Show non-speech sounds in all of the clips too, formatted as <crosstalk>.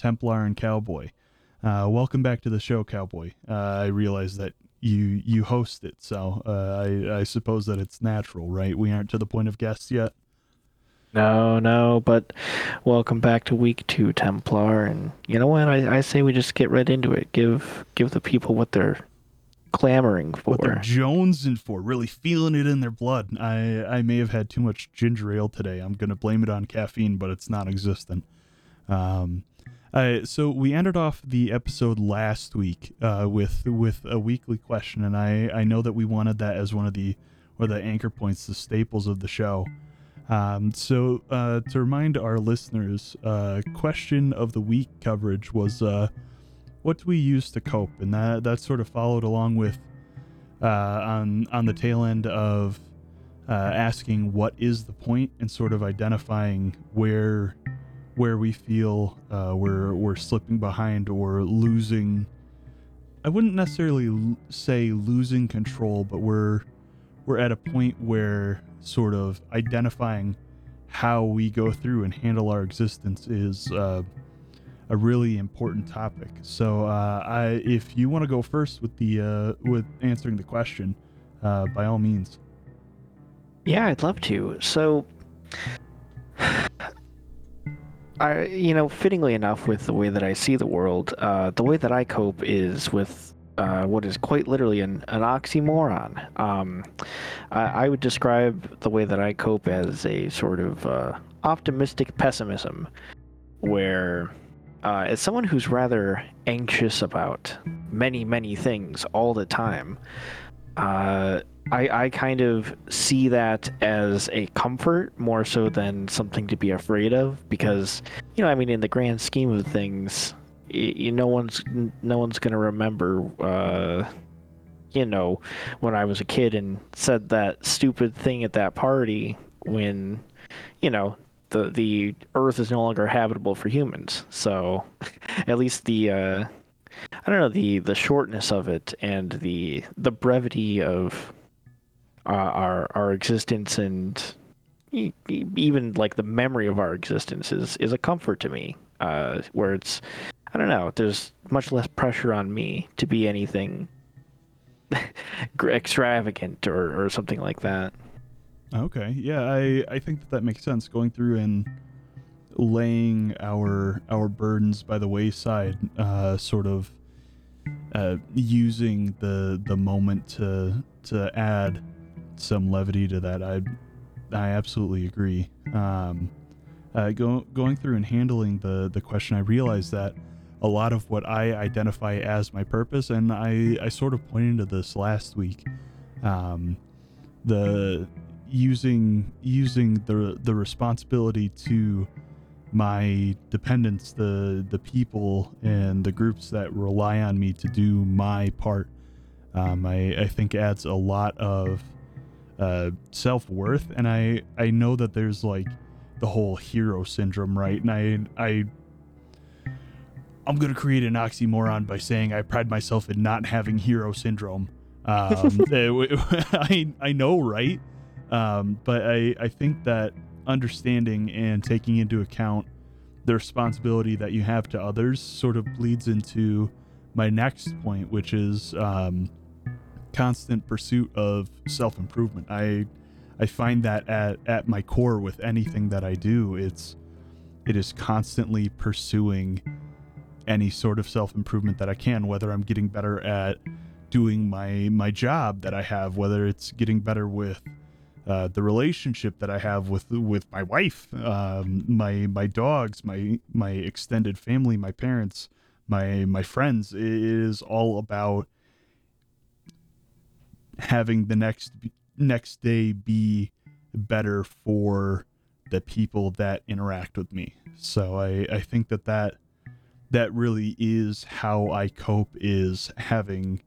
Templar and Cowboy. Uh, welcome back to the show, Cowboy. Uh, I realize that you you host it, so uh, I, I suppose that it's natural, right? We aren't to the point of guests yet. No, no, but welcome back to week two, Templar. And you know what? I, I say we just get right into it. Give give the people what they're clamoring for. What they're jonesing for, really feeling it in their blood. I I may have had too much ginger ale today. I'm gonna blame it on caffeine, but it's non-existent. Um, uh, so we ended off the episode last week uh, with with a weekly question, and I I know that we wanted that as one of the or the anchor points, the staples of the show. Um, so uh, to remind our listeners, uh, question of the week coverage was uh, what do we use to cope, and that that sort of followed along with uh, on on the tail end of asking what is the point and sort of identifying where where we feel uh, we're we're slipping behind or losing. I wouldn't necessarily l- say losing control, but we're we're at a point where sort of identifying how we go through and handle our existence is uh, a really important topic. So, uh, I, if you want to go first with the uh, with answering the question, uh, by all means. Yeah, I'd love to. So, I, you know, fittingly enough, with the way that I see the world, uh, the way that I cope is with uh, what is quite literally an, an oxymoron. Um, I, I would describe the way that I cope as a sort of uh, optimistic pessimism, where uh, as someone who's rather anxious about many, many things all the time, uh, I, I kind of see that as a comfort more so than something to be afraid of because, you know, I mean, in the grand scheme of things, y- you, no one's no one's gonna remember, uh, you know, when I was a kid and said that stupid thing at that party when, you know, the the Earth is no longer habitable for humans. So, at least the uh, I don't know the the shortness of it and the the brevity of uh, our our existence and even like the memory of our existence is is a comfort to me. Uh, where it's I don't know. There's much less pressure on me to be anything <laughs> extravagant or or something like that. Okay, yeah, I I think that that makes sense. Going through and laying our our burdens by the wayside, uh, sort of uh, using the the moment to to add some levity to that. I I absolutely agree. Um, uh, go, going through and handling the the question, I realized that a lot of what I identify as my purpose, and I I sort of pointed to this last week. Um, the using using the the responsibility to my dependents the the people and the groups that rely on me to do my part um, I, I think adds a lot of uh, self-worth and I I know that there's like the whole hero syndrome right? And I I I'm gonna create an oxymoron by saying I pride myself in not having hero syndrome. Um, <laughs> <laughs> I I know right? Um, but I, I think that understanding and taking into account the responsibility that you have to others sort of bleeds into my next point, which is um, constant pursuit of self improvement. I I find that at, at my core with anything that I do, it's it is constantly pursuing any sort of self improvement that I can, whether I'm getting better at doing my my job that I have, whether it's getting better with uh, the relationship that I have with with my wife, um, my my dogs, my my extended family, my parents, my my friends. It is all about having the next next day be better for the people that interact with me. So I I think that that that really is how I cope is having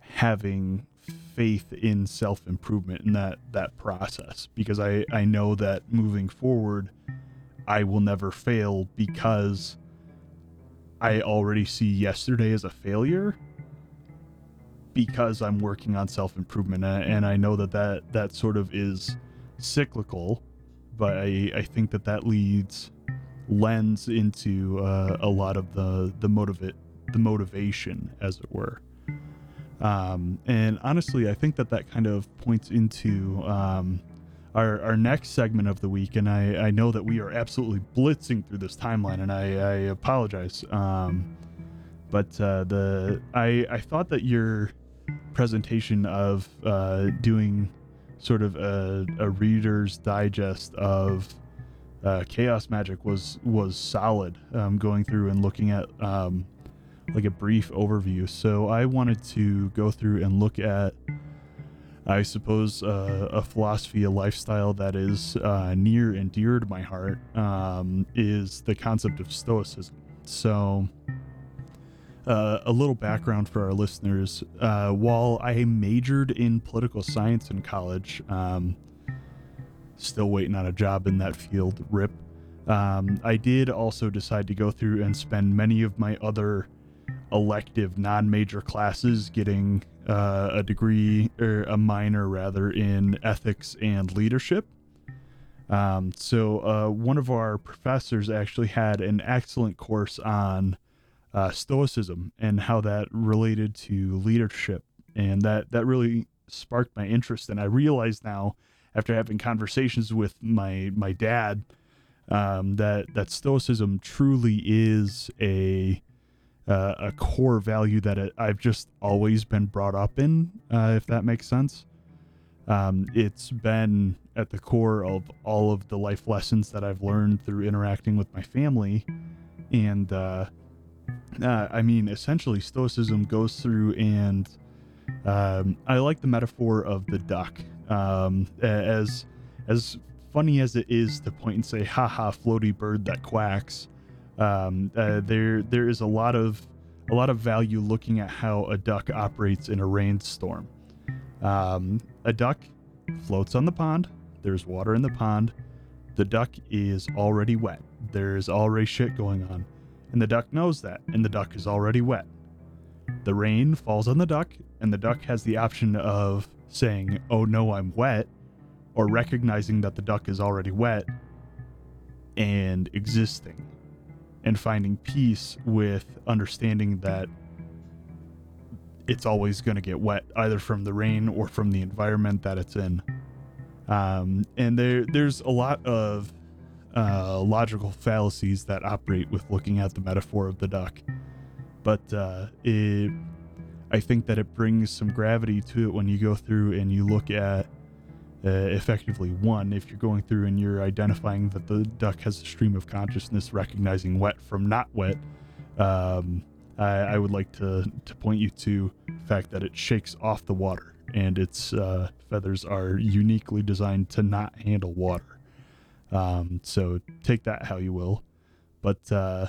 having faith in self improvement in that that process because I I know that moving forward I will never fail because I already see yesterday as a failure because I'm working on self improvement and I know that, that that sort of is cyclical but I, I think that that leads lends into uh, a lot of the the motivate the motivation as it were. Um, and honestly i think that that kind of points into um, our, our next segment of the week and I, I know that we are absolutely blitzing through this timeline and i, I apologize. Um, but uh, the I, I thought that your presentation of uh, doing sort of a, a reader's digest of uh, chaos magic was was solid um, going through and looking at um, like a brief overview. So i wanted to go through and look at i suppose uh, a philosophy a lifestyle that is uh, near and dear to my heart um, is the concept of stoicism. So uh, a little background for our listeners. Uh, while I majored in political science in college, um, still waiting on a job in that field, rip. Um, I did also decide to go through and spend many of my other elective non major classes getting uh, a degree, or a minor rather, in ethics and leadership. Um, so, uh, one of our professors actually had an excellent course on uh, Stoicism and how that related to leadership, and that that really sparked my interest. And I realize now, after having conversations with my my dad, um, that that Stoicism truly is a uh, a core value that it, I've just always been brought up in, uh, if that makes sense. Um, it's been at the core of all of the life lessons that I've learned through interacting with my family, and uh, I mean, essentially, Stoicism goes through and um, I like the metaphor of the duck. Um, as as funny as it is to point and say, "Ha ha, floaty bird that quacks," um, uh, there there is a lot of a lot of value looking at how a duck operates in a rainstorm. Um, a duck floats on the pond. There's water in the pond. The duck is already wet. There's already shit going on and the duck knows that, and the duck is already wet. The rain falls on the duck, and the duck has the option of saying, Oh no, I'm wet, or recognizing that the duck is already wet and existing, and finding peace with understanding that it's always going to get wet, either from the rain or from the environment that it's in. Um, and there, there's a lot of uh, logical fallacies that operate with looking at the metaphor of the duck. But uh, it, I think that it brings some gravity to it when you go through and you look at uh, effectively one, if you're going through and you're identifying that the duck has a stream of consciousness, recognizing wet from not wet. Um, I, I, would like to, to point you to the fact that it shakes off the water and its uh, feathers are uniquely designed to not handle water. Um, so take that how you will. But uh,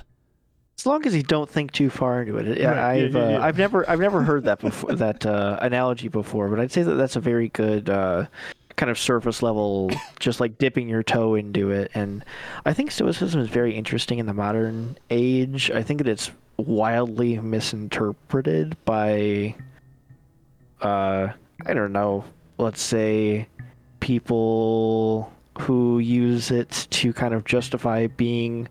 as long as you don't think too far into it, right, I've yeah, yeah, yeah. Uh, I've never I've never heard that before <laughs> that uh, analogy before, but I'd say that that's a very good uh, kind of surface level, just like dipping your toe into it. And I think Stoicism is very interesting in the modern age. I think that it's wildly misinterpreted by, uh, I don't know, let's say people who use it to kind of justify being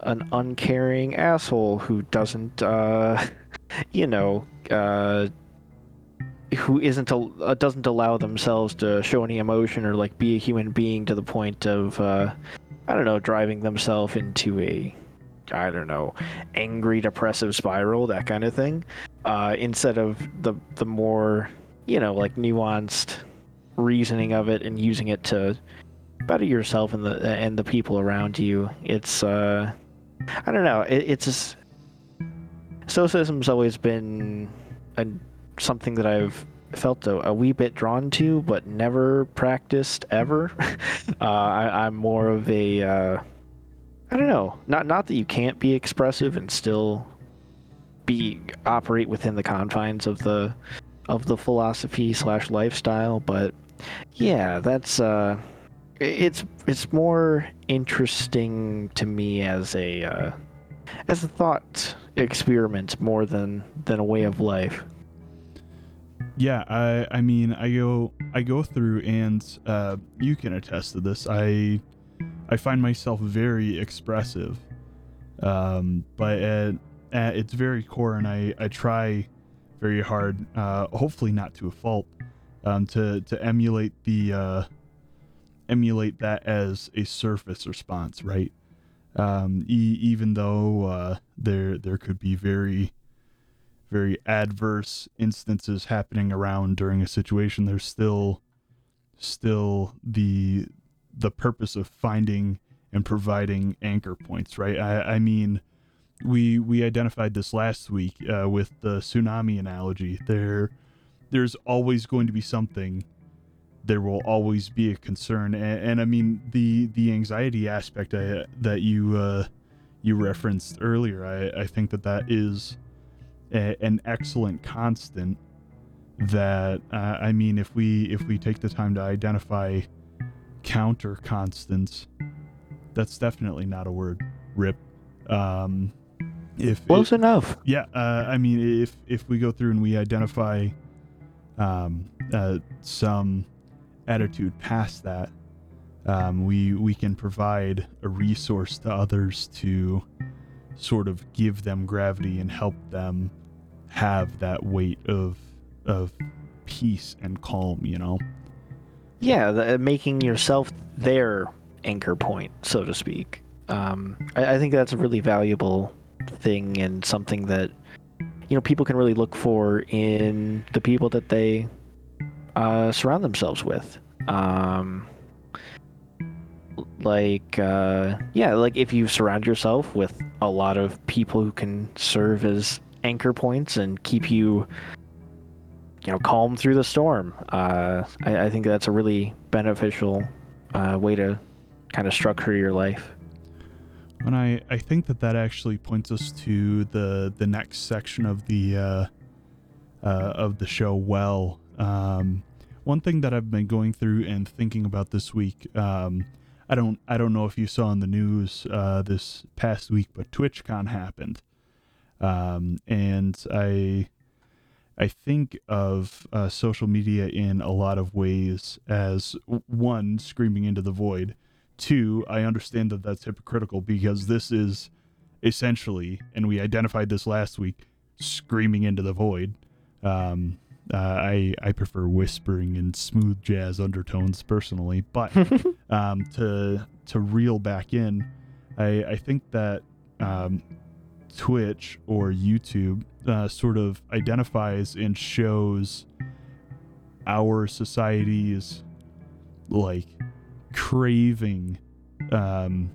an uncaring asshole who doesn't, uh, <laughs> you know, uh, who isn't uh, doesn't allow themselves to show any emotion or like be a human being to the point of, uh, I don't know, driving themselves into a, I don't know, angry depressive spiral, that kind of thing, uh, instead of the the more, you know, like nuanced reasoning of it and using it to better yourself and the and the people around you. It's uh, I don't know. It, it's just, stoicism's always been a, something that I've felt a, a, wee bit drawn to, but never practiced ever. <laughs> uh, I, am more of a uh, I don't know. Not not that you can't be expressive and still be operate within the confines of the of the philosophy slash lifestyle, but yeah, that's uh, it's it's more interesting to me as a uh, as a thought experiment more than than a way of life. Yeah, I I mean I go I go through and uh, you can attest to this. I I find myself very expressive, um, but at, at its very core, and I I try very hard, uh, hopefully not to a fault, um, to to emulate the uh, emulate that as a surface response, right? Um, e- even though uh, there there could be very very adverse instances happening around during a situation, there's still still the the purpose of finding and providing anchor points, right? I, I mean, we we identified this last week uh, with the tsunami analogy. There, there's always going to be something. There will always be a concern, and, and I mean the the anxiety aspect I, uh, that you uh, you referenced earlier. I, I think that that is a, an excellent constant that uh, I mean if we if we take the time to identify counter constants that's definitely not a word rip um if Close it- enough. yeah uh, I mean if if we go through and we identify um uh, some attitude past that um, we we can provide a resource to others to sort of give them gravity and help them have that weight of of peace and calm you know Yeah, the, making yourself their anchor point, so to speak. Um, I, I think that's a really valuable thing and something that you know people can really look for in the people that they uh, surround themselves with. Um, like uh, yeah, like if you surround yourself with a lot of people who can serve as anchor points and keep you you know calm through the storm uh, I, I think that's a really beneficial uh, way to kind of structure your life And I, I think that that actually points us to the the next section of the uh, uh, of the show. Well, um, one thing that I've been going through and thinking about this week. Um, I don't I don't know if you saw in the news uh, this past week, but TwitchCon happened, um, and I I think of uh, social media in a lot of ways as one screaming into the void. Two, I understand that that's hypocritical because this is essentially, and we identified this last week, screaming into the void. Um, uh, I I prefer whispering and smooth jazz undertones personally, but <laughs> um, to to reel back in, I I think that um, Twitch or YouTube uh, sort of identifies and shows our society's like craving um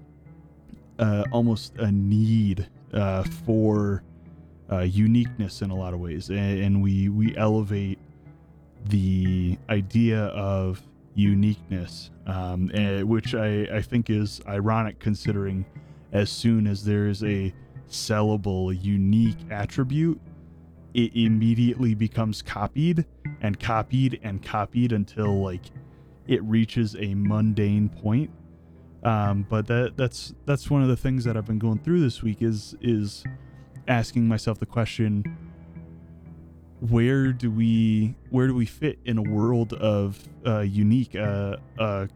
uh almost a need uh for uh uniqueness in a lot of ways. And, and we we elevate the idea of uniqueness um eh, which i i think is ironic considering as soon as there is a sellable unique attribute it immediately becomes copied and copied and copied until like it reaches a mundane point. Um, but that that's that's one of the things that I've been going through this week is is asking myself the question where do we where do we fit in a world of uh, unique uh,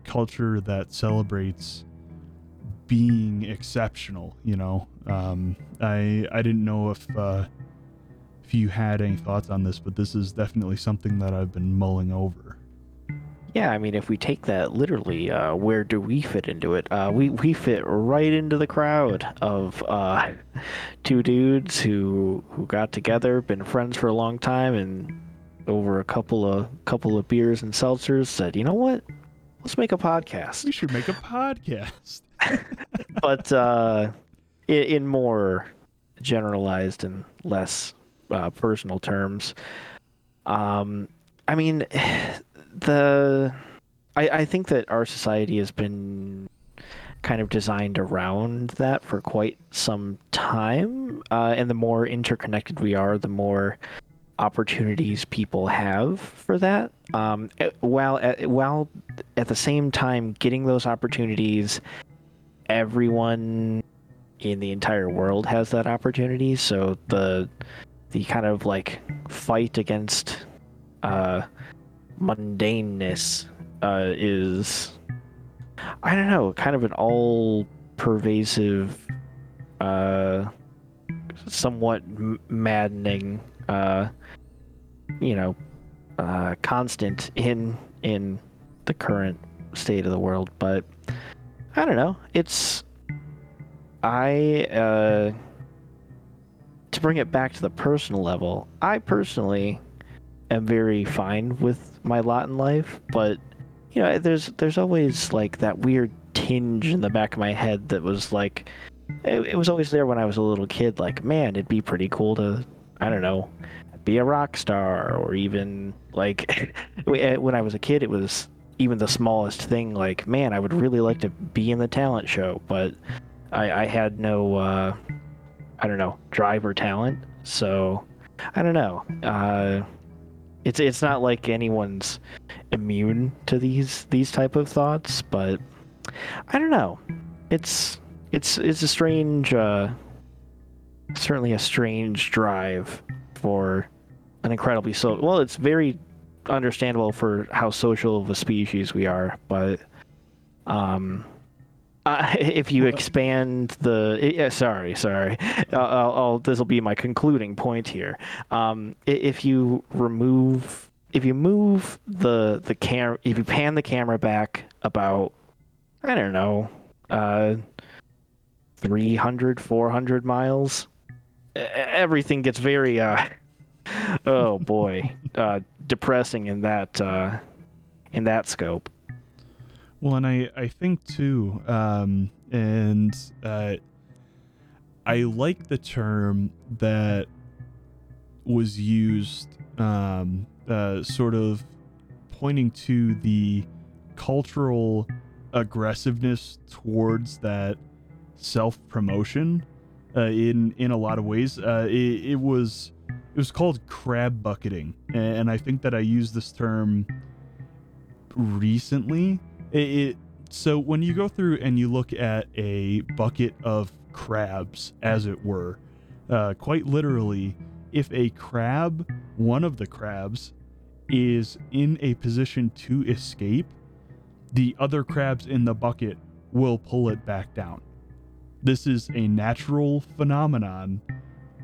culture that celebrates being exceptional you know? Um, I I didn't know if uh, if you had any thoughts on this but this is definitely something that I've been mulling over yeah i mean if we take that literally uh, where do we fit into it? Uh, we, we fit right into the crowd of uh, <laughs> two dudes who who got together been friends for a long time and over a couple of couple of beers and seltzers said you know what? Let's make a podcast. We should make a podcast. <laughs> <laughs> But uh, in, in more generalized and less uh, personal terms, um, I mean, the I, I think that our society has been kind of designed around that for quite some time. Uh, and the more interconnected we are, the more opportunities people have for that. Um, eh, while at, while at the same time getting those opportunities, everyone in the entire world has that opportunity. So the the kind of like fight against uh, mundaneness uh, is I don't know, kind of an all pervasive, uh, somewhat maddening, uh, you know, uh, constant in in the current state of the world. But I don't know. It's I uh, to bring it back to the personal level. I personally am very fine with my lot in life, but you know, there's there's always like that weird tinge in the back of my head that was like, it, it was always there when I was a little kid. Like, man, it'd be pretty cool to, I don't know, be a rock star, or even like, <laughs> eh, when I was a kid, it was even the smallest thing. Like, man, I would really like to be in the talent show, but I, I had no, uh, I don't know, drive or talent. So, I don't know. Uh, it's it's not like anyone's immune to these these type of thoughts, but I don't know. It's it's it's a strange, uh, certainly a strange drive for an incredibly so well. It's very understandable for how social of a species we are, but um, uh, <laughs> if you expand the, yeah, sorry, sorry, I'll, I'll this will be my concluding point here. Um, if you remove, if you move the the cam, if you pan the camera back about, I don't know, uh, 300, 400 miles, everything gets very, uh, <laughs> oh boy, uh, depressing in that, uh, in that scope. Well, and I, I think too, um, and uh, I like the term that was used, um, uh, sort of pointing to the cultural aggressiveness towards that self promotion. Uh, in in a lot of ways, uh, it, it was it was called crab bucketing, and I think that I used this term recently it, so when you go through and you look at a bucket of crabs, as it were, uh, quite literally, if a crab, one of the crabs, is in a position to escape, the other crabs in the bucket will pull it back down. This is a natural phenomenon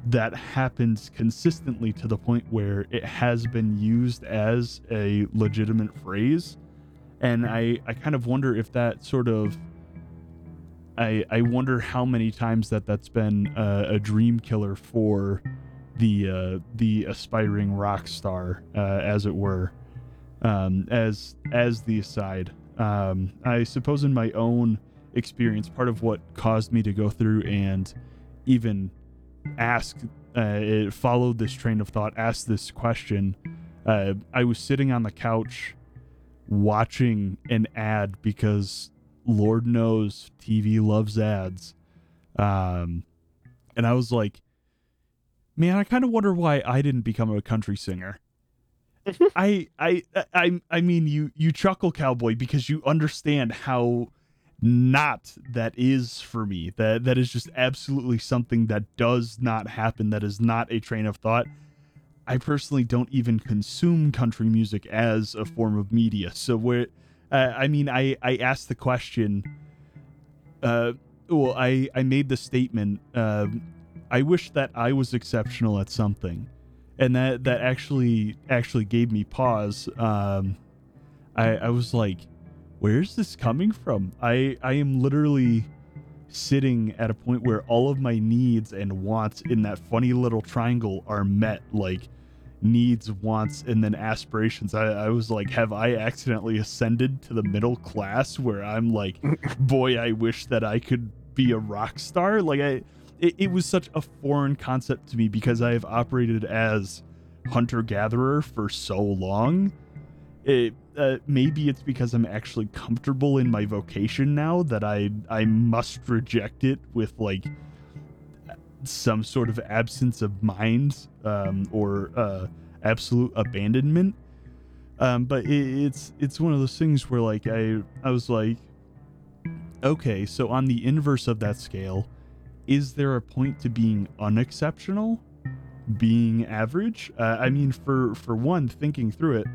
that happens consistently to the point where it has been used as a legitimate phrase and I I kind of wonder if that sort of I I wonder how many times that that's been a, a dream killer for the uh, the aspiring rock star, uh, as it were. Um, as as the aside, um, I suppose in my own experience, part of what caused me to go through and even ask, uh, it followed this train of thought, asked this question. Uh, I was sitting on the couch watching an ad because Lord knows TV loves ads. Um, and I was like, man, I kind of wonder why I didn't become a country singer. <laughs> I, I, I, I mean, you, you chuckle, cowboy, because you understand how not that is for me. That that is just absolutely something that does not happen. That is not a train of thought. I personally don't even consume country music as a form of media. So where, uh, I mean, I I asked the question. Uh, well, I I made the statement. Uh, I wish that I was exceptional at something, and that that actually actually gave me pause. Um, I I was like, where's this coming from? I I am literally sitting at a point where all of my needs and wants in that funny little triangle are met like needs, wants, and then aspirations. I, I was like, have I accidentally ascended to the middle class where I'm like, <laughs> boy, I wish that I could be a rock star? Like, I, it, it was such a foreign concept to me because I have operated as hunter gatherer for so long. it, uh, maybe it's because I'm actually comfortable in my vocation now that I I must reject it with like some sort of absence of mind um, or uh, absolute abandonment. Um, but it, it's it's one of those things where like I I was like, okay, so on the inverse of that scale, is there a point to being unexceptional, being average? Uh, I mean, for for one, thinking through it,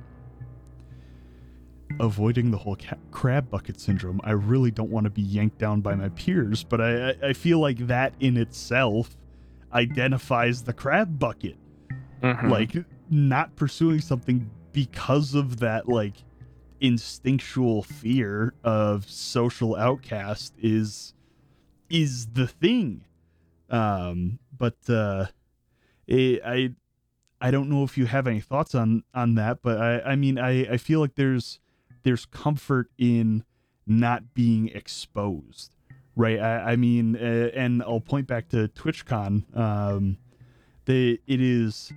avoiding the whole ca- crab bucket syndrome. I really don't want to be yanked down by my peers, but I, I, I feel like that in itself identifies the crab bucket. Mhm. Like not pursuing something because of that like instinctual fear of social outcast is is the thing. Um, but uh, it, I I don't know if you have any thoughts on on that, but I I mean I I feel like there's there's comfort in not being exposed, right? I, I mean, uh, and I'll point back to TwitchCon. Um, the it is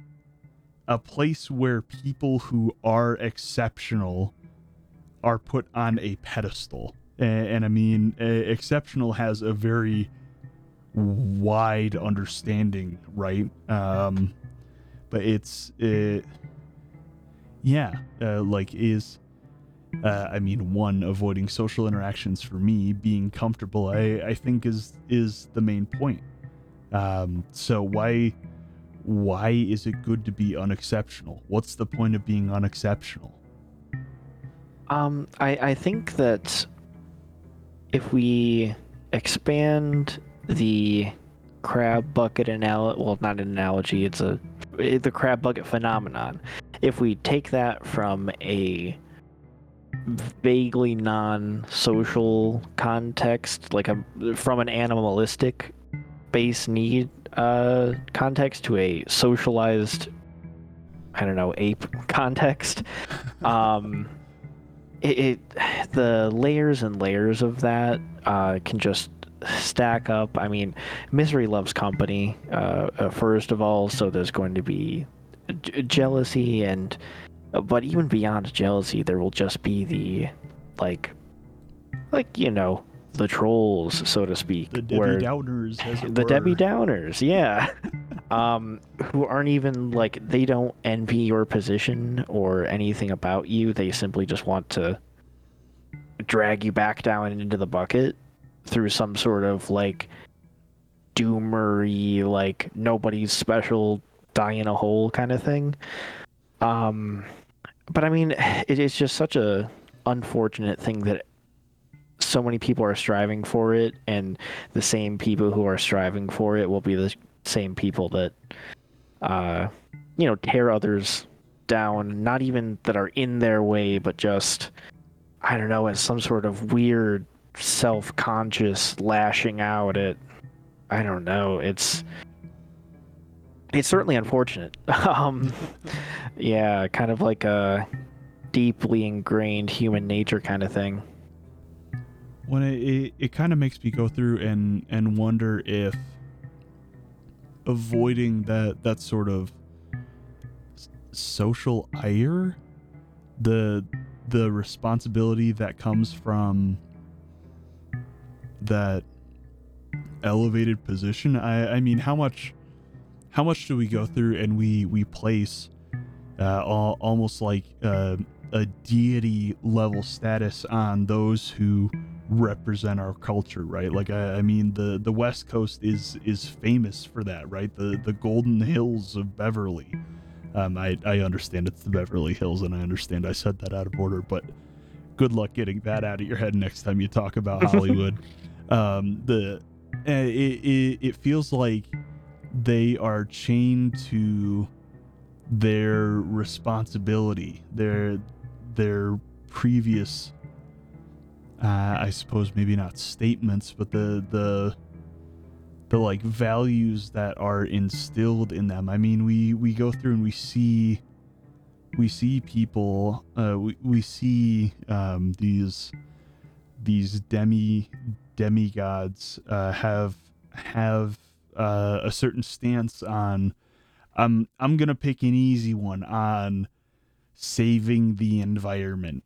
a place where people who are exceptional are put on a pedestal, and, and I mean, uh, exceptional has a very wide understanding, right? Um, but it's it, yeah, uh, like is uh, I mean, one avoiding social interactions for me, being comfortable, I, I think is is the main point. Um, so why why is it good to be unexceptional? What's the point of being unexceptional? Um, I, I think that if we expand the crab bucket analogy, well, not an analogy, it's a the crab bucket phenomenon. If we take that from a vaguely non-social context, like a from an animalistic base need uh, context to a socialized, I don't know, ape <laughs> context. Um, it, it the layers and layers of that uh, can just stack up. I mean, misery loves company. Uh, uh, first of all, so there's going to be j- jealousy and, but even beyond jealousy, there will just be the, like, like you know, the trolls, so to speak, The Debbie where Downers, <laughs> the Debbie. Downers, yeah. <laughs> um, who aren't even like they don't envy your position or anything about you. They simply just want to drag you back down into the bucket through some sort of like doomery, like nobody's special, die in a hole kind of thing. Um, but I mean, it is just such a unfortunate thing that so many people are striving for it, and the same people who are striving for it will be the same people that, uh, you know, tear others down. Not even that are in their way, but just, I don't know, as some sort of weird self-conscious lashing out at. I don't know. It's it's certainly unfortunate. <laughs> um, yeah, kind of like a deeply ingrained human nature kind of thing. when it it, it kind of makes me go through and and wonder if avoiding that that sort of social ire the the responsibility that comes from that elevated position i i mean how much how much do we go through and we we place uh al- almost like uh, a deity level status on those who represent our culture right? Like I, I mean the the west coast is is famous for that right? The the golden hills of beverly. Um i i understand it's the beverly hills and i understand i said that out of order but good luck getting that out of your head next time you talk about <laughs> hollywood. Um the uh, it, it it feels like they are chained to their responsibility their their previous uh, I suppose maybe not statements, but the the the like values that are instilled in them. I mean, we we go through and we see we see people uh, we we see um, these these demi demigods uh, have have uh, a certain stance on. I'm I'm gonna pick an easy one on saving the environment.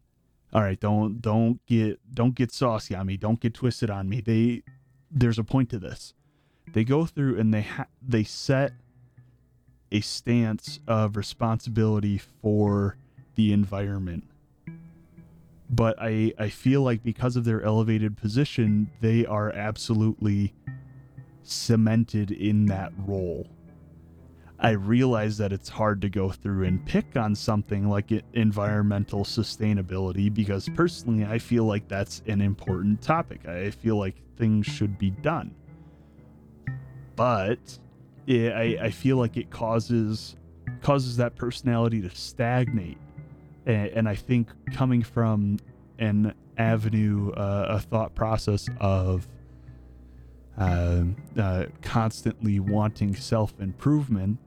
All right, don't don't get don't get saucy on me. Don't get twisted on me. They there's a point to this. They go through and they ha- they set a stance of responsibility for the environment. But I I feel like because of their elevated position, they are absolutely cemented in that role. I realize that it's hard to go through and pick on something like environmental sustainability because personally I feel like that's an important topic. I feel like things should be done. But it, I, I feel like it causes causes that personality to stagnate. And, and I think coming from an avenue, uh, a thought process of uh, uh, constantly wanting self improvement,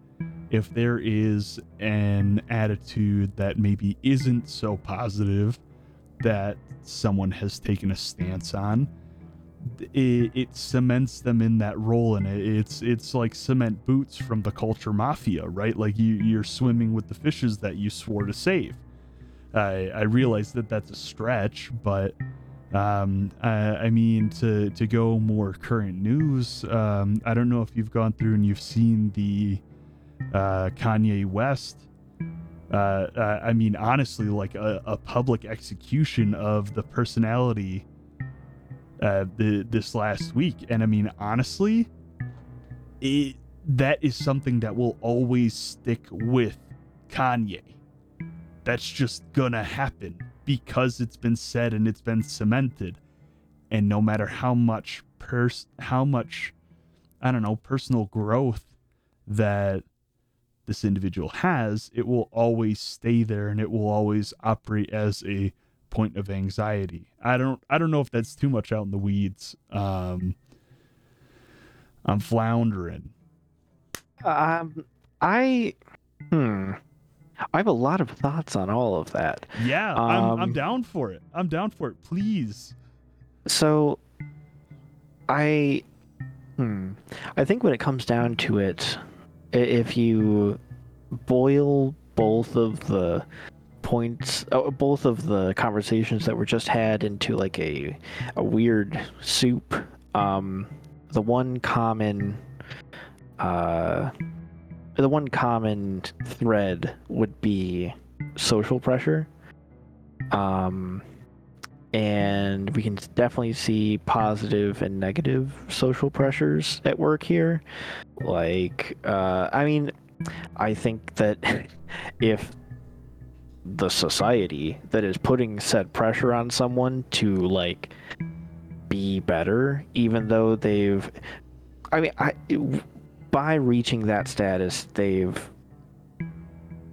if there is an attitude that maybe isn't so positive that someone has taken a stance on, it, it cements them in that role and it, it's it's like cement boots from the culture mafia right? Like you you're swimming with the fishes that you swore to save. I i realize that that's a stretch but um, I, I mean, to to go more current news. Um, I don't know if you've gone through and you've seen the uh, Kanye West. Uh, I mean, honestly, like a, a public execution of the personality uh, the, this last week, and I mean, honestly, it that is something that will always stick with Kanye. That's just gonna happen because it's been said and it's been cemented. And no matter how much pers how much i don't know personal growth that this individual has it will always stay there and it will always operate as a point of anxiety. I don't i don't know if that's too much out in the weeds. Um i'm floundering. Um, I, hmm, I have a lot of thoughts on all of that. yeah I'm, I'm Um, down for it. I'm down for it. Please. So, I, hmm, I think when it comes down to it, if you boil both of the points, uh, both of the conversations that were just had into like a a weird soup, um, the one common, uh, the one common thread would be social pressure. Um, and we can definitely see positive and negative social pressures at work here. Like, uh, I mean, I think that <laughs> if the society that is putting said pressure on someone to like be better, even though they've, I mean, I by reaching that status, they've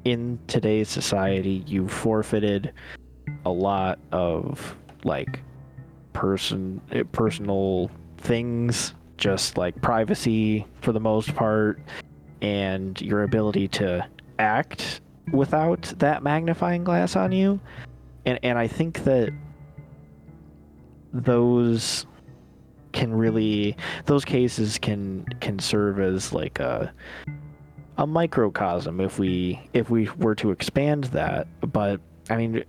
in today's society, you've forfeited a lot of like person eh, personal things just like privacy for the most part and your ability to act without that magnifying glass on you. And and I think that those can really those cases can can serve as like a a microcosm if we if we were to expand that. But i mean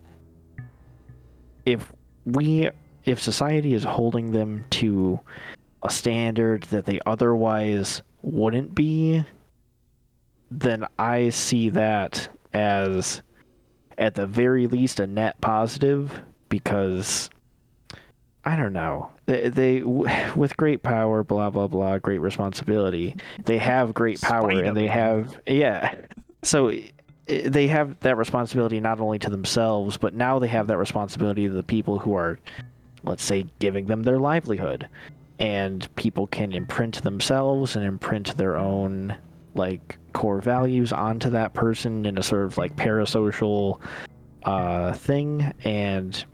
if we if society is holding them to a standard that they otherwise wouldn't be then i see that as at the very least a net positive because i don't know they, they <laughs> with great power blah blah blah great responsibility they have great power and they have yeah. So they have that responsibility not only to themselves but now they have that responsibility to the people who are let's say giving them their livelihood. And people can imprint themselves and imprint their own like core values onto that person in a sort of like parasocial uh, thing. And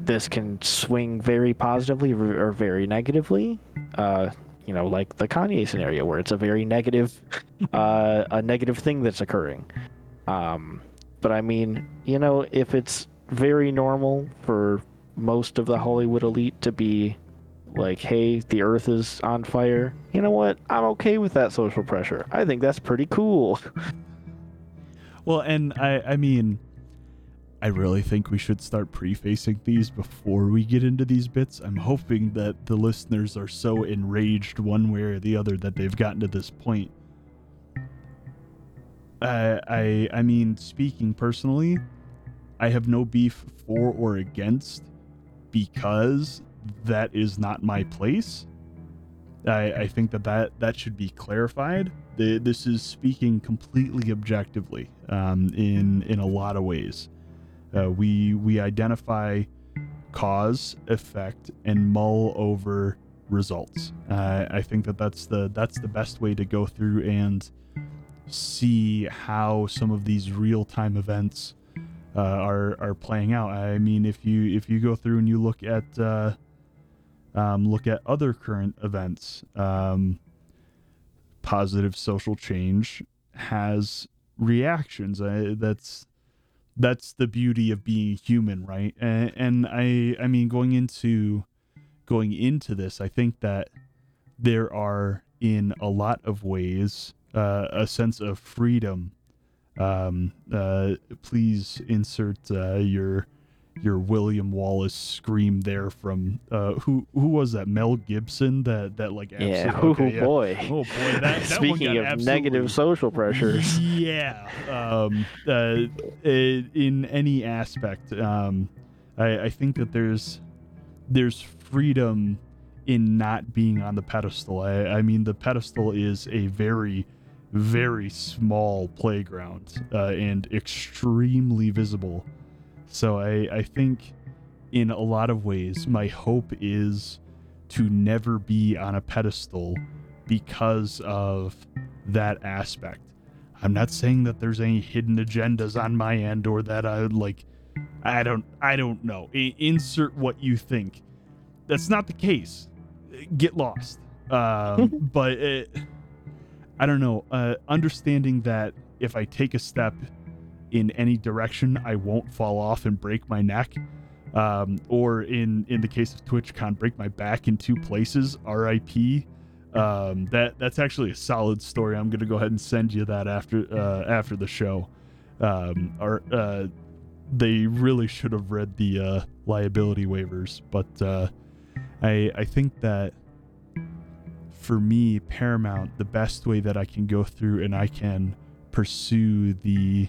this can swing very positively or very negatively uh, you know like the kanye scenario where it's a very negative <laughs> uh, a negative thing that's occurring. Um, but i mean you know if it's very normal for most of the hollywood elite to be like hey the earth is on fire you know what? I'm okay with that social pressure. I think that's pretty cool. <laughs> Well, and I, I mean, I really think we should start prefacing these before we get into these bits. I'm hoping that the listeners are so enraged one way or the other that they've gotten to this point. Uh, I I mean, speaking personally, I have no beef for or against because that is not my place. I, I think that, that that should be clarified. The, this is speaking completely objectively um, in in a lot of ways. Uh, we we identify cause, effect, and mull over results. Uh, I think that that's the that's the best way to go through and see how some of these real time events uh, are are playing out. I mean, if you if you go through and you look at uh, um, look at other current events, um, positive social change has reactions. Uh, that's that's the beauty of being human, right? And, and I I mean, going into going into this, I think that there are in a lot of ways uh, a sense of freedom um, uh, please insert uh, your your William Wallace scream there from uh, who who was that Mel Gibson that that like Yeah. Oh okay, yeah. boy. oh boy that, that <laughs> Speaking of absolutely- negative social <laughs> pressures. yeah um uh, in any aspect um I, I think that there's there's freedom in not being on the pedestal I, I mean the pedestal is a very very small playground uh, and extremely visible so I, I think in a lot of ways my hope is to never be on a pedestal because of that aspect I'm not saying that there's any hidden agendas on my end or that I like I don't I don't know. I- insert what you think. That's not the case. Get lost. <laughs> Um, but it, I don't know. Uh, understanding that if I take a step in any direction, I won't fall off and break my neck. Um, or in in the case of TwitchCon, break my back in two places. R.I.P um that that's actually a solid story i'm gonna go ahead and send you that after uh after the show um or uh they really should have read the uh liability waivers but uh i i think that for me paramount the best way that i can go through and i can pursue the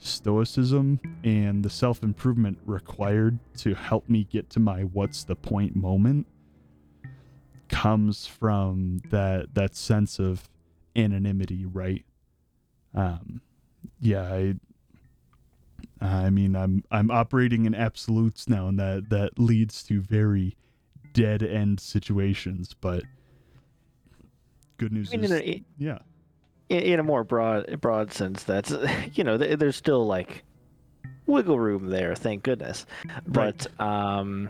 stoicism and the self-improvement required to help me get to my what's the point moment comes from that that sense of anonymity right? Um yeah i i mean i'm i'm operating in absolutes now and that that leads to very dead end situations but good news I mean, is yeah in, in a more broad broad sense, that's <laughs> you know, th- there's still like wiggle room there. Thank goodness. Right. But um,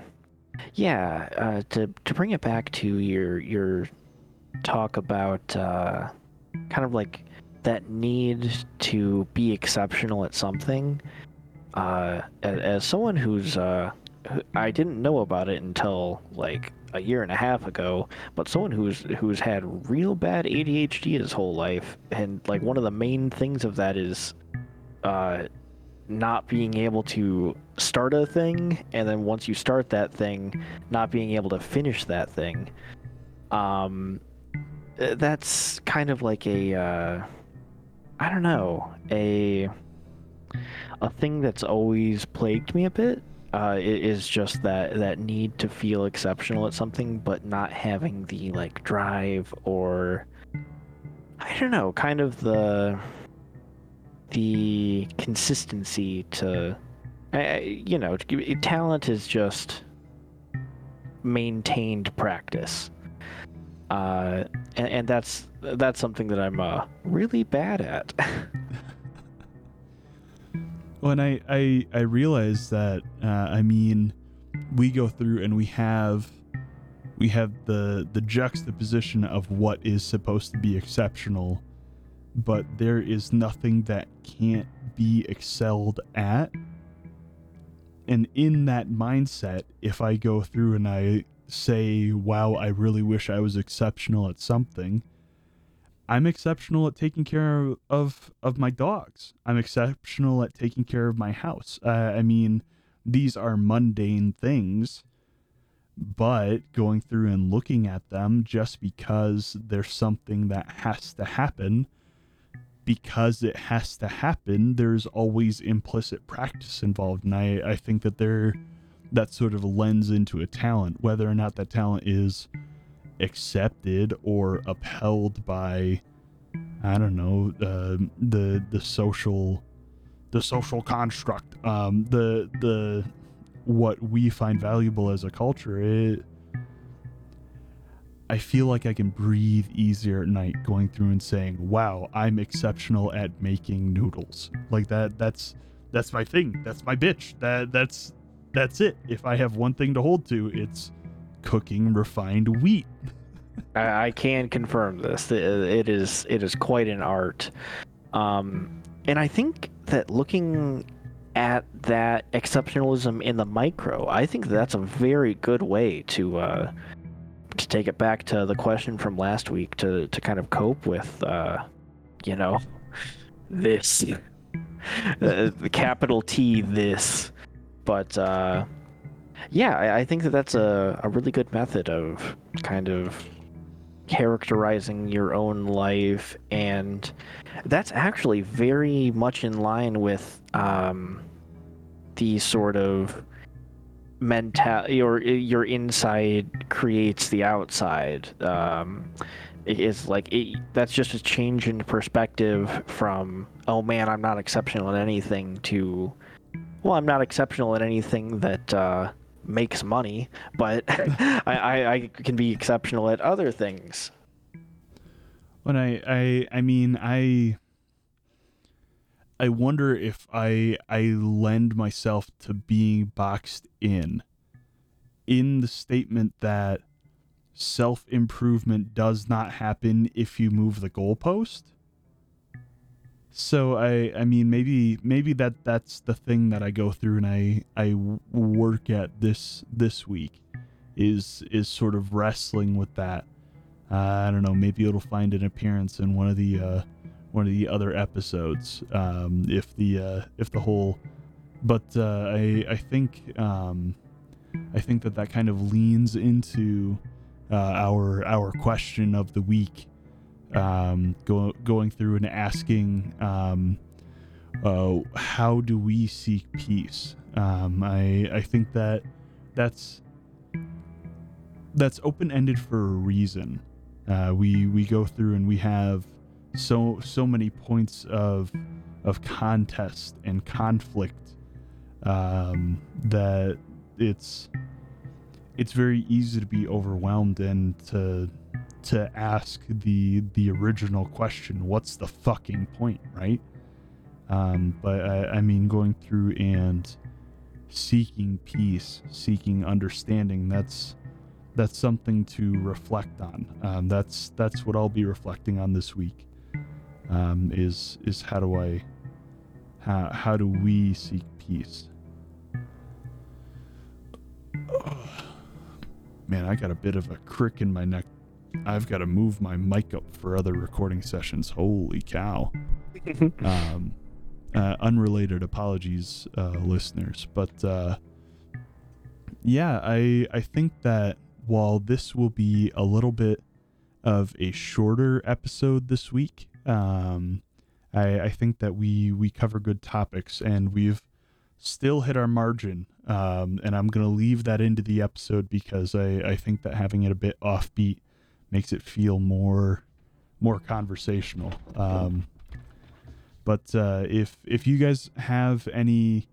yeah, uh, to to bring it back to your your talk about uh, kind of like that need to be exceptional at something. Uh, as, as someone who's uh, who- I didn't know about it until like a year and a half ago, but someone who's who's had real bad ADHD his whole life, and like one of the main things of that is uh, not being able to start a thing, and then once you start that thing, not being able to finish that thing. Um, that's kind of like a uh, I don't know a a thing that's always plagued me a bit uh, is just that that need to feel exceptional at something, but not having the like drive or I don't know, kind of the the consistency to, you know, talent is just maintained practice, uh, and, and that's that's something that I'm uh, really bad at. <laughs> Well, and I, I, I realize that, uh, I mean, we go through and we have, we have the, the juxtaposition of what is supposed to be exceptional, but there is nothing that can't be excelled at. And in that mindset, if I go through and I say, wow, I really wish I was exceptional at something, I'm exceptional at taking care of of my dogs. I'm exceptional at taking care of my house. Uh, I mean, these are mundane things, but going through and looking at them just because there's something that has to happen, because it has to happen, there's always implicit practice involved, and I I think that there that sort of lends into a talent, whether or not that talent is accepted or upheld by I don't know uh, the the social the social construct. Um, the the what we find valuable as a culture it I feel like I can breathe easier at night going through and saying wow I'm exceptional at making noodles. Like that that's that's my thing. That's my bitch. That that's that's it. If I have one thing to hold to it's cooking refined wheat I, I can confirm this. It is it is quite an art, um, and I think that looking at that exceptionalism in the micro, I think that's a very good way to uh, to take it back to the question from last week to to kind of cope with, uh, you know, this <laughs> uh, the capital T this, but. Uh, yeah, I, I think that that's a, a really good method of kind of characterizing your own life and that's actually very much in line with um, the sort of mental your your inside creates the outside. Um, is like it, that's just a change in perspective from oh man i'm not exceptional at anything to well i'm not exceptional at anything that uh, makes money, but <laughs> I, I, I can be exceptional at other things. When I, I, I mean, I, I wonder if I, I lend myself to being boxed in, in the statement that self improvement does not happen if you move the goalpost. So I I mean maybe maybe that that's the thing that I go through and I I work at this this week is is sort of wrestling with that. Uh, I don't know. Maybe it'll find an appearance in one of the uh, one of the other episodes. Um, if the uh, if the whole, but uh, I I think um, I think that that kind of leans into uh, our our question of the week um, go, going through and asking um, uh, how do we seek peace? Um, I, I think that that's that's open-ended for a reason. Uh, we we go through and we have so so many points of of contest and conflict um, that it's it's very easy to be overwhelmed and to to ask the the original question what's the fucking point right? Um, but I, I mean going through and seeking peace seeking understanding that's that's something to reflect on. Um, that's that's what i'll be reflecting on this week um, is is how do i how, how do we seek peace? <sighs> Man i got a bit of a crick in my neck I've got to move my mic up for other recording sessions. Holy cow. <laughs> um, uh, unrelated apologies, uh, listeners. But uh, yeah, I, I think that while this will be a little bit of a shorter episode this week, um, I, I think that we, we cover good topics and we've still hit our margin. Um, and I'm going to leave that into the episode because I, I think that having it a bit offbeat makes it feel more more conversational. Um, but uh, if if you guys have any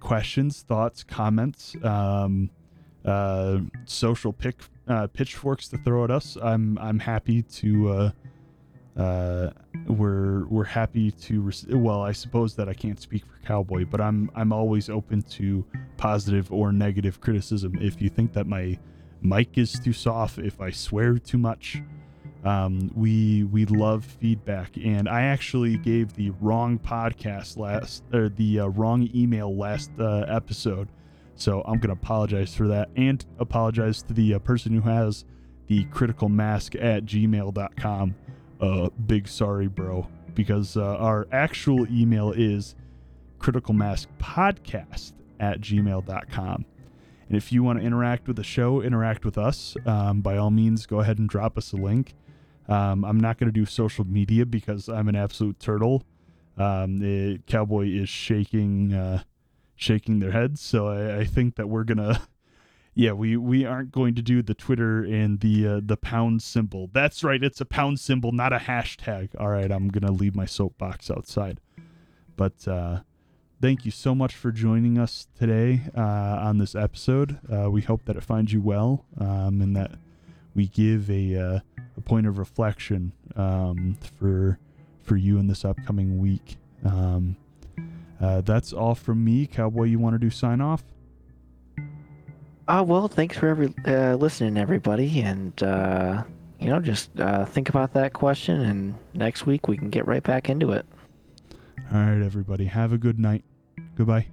questions, thoughts, comments, um, uh, social pick uh, pitchforks to throw at us, I'm I'm happy to. Uh, uh, we're we're happy to. Rec- well, I suppose that I can't speak for Cowboy, but I'm I'm always open to positive or negative criticism. If you think that my mic is too soft, if I swear too much. Um, we we love feedback, and I actually gave the wrong podcast last or the uh, wrong email last uh, episode, so I'm gonna apologize for that, and apologize to the uh, person who has the critical mask at gmail.com. a big sorry, bro, because uh, our actual email is criticalmaskpodcast at gmail.com. And if you want to interact with the show, interact with us, um, by all means, go ahead and drop us a link. Um, I'm not going to do social media because I'm an absolute turtle. Um, the cowboy is shaking, uh, shaking their heads. So I, I think that we're gonna, <laughs> yeah, we we aren't going to do the Twitter and the uh, the pound symbol. That's right, it's a pound symbol, not a hashtag. All right, I'm gonna leave my soapbox outside. But uh, thank you so much for joining us today uh, on this episode. Uh, we hope that it finds you well um, and that we give a uh, a point of reflection um, for for you in this upcoming week. Um, uh, that's all from me. Cowboy, you want to do sign off? Uh, well, thanks for every uh, listening, everybody, and uh, you know, just think about that question, and next week we can get right back into it. All right, everybody. Have a good night. Goodbye.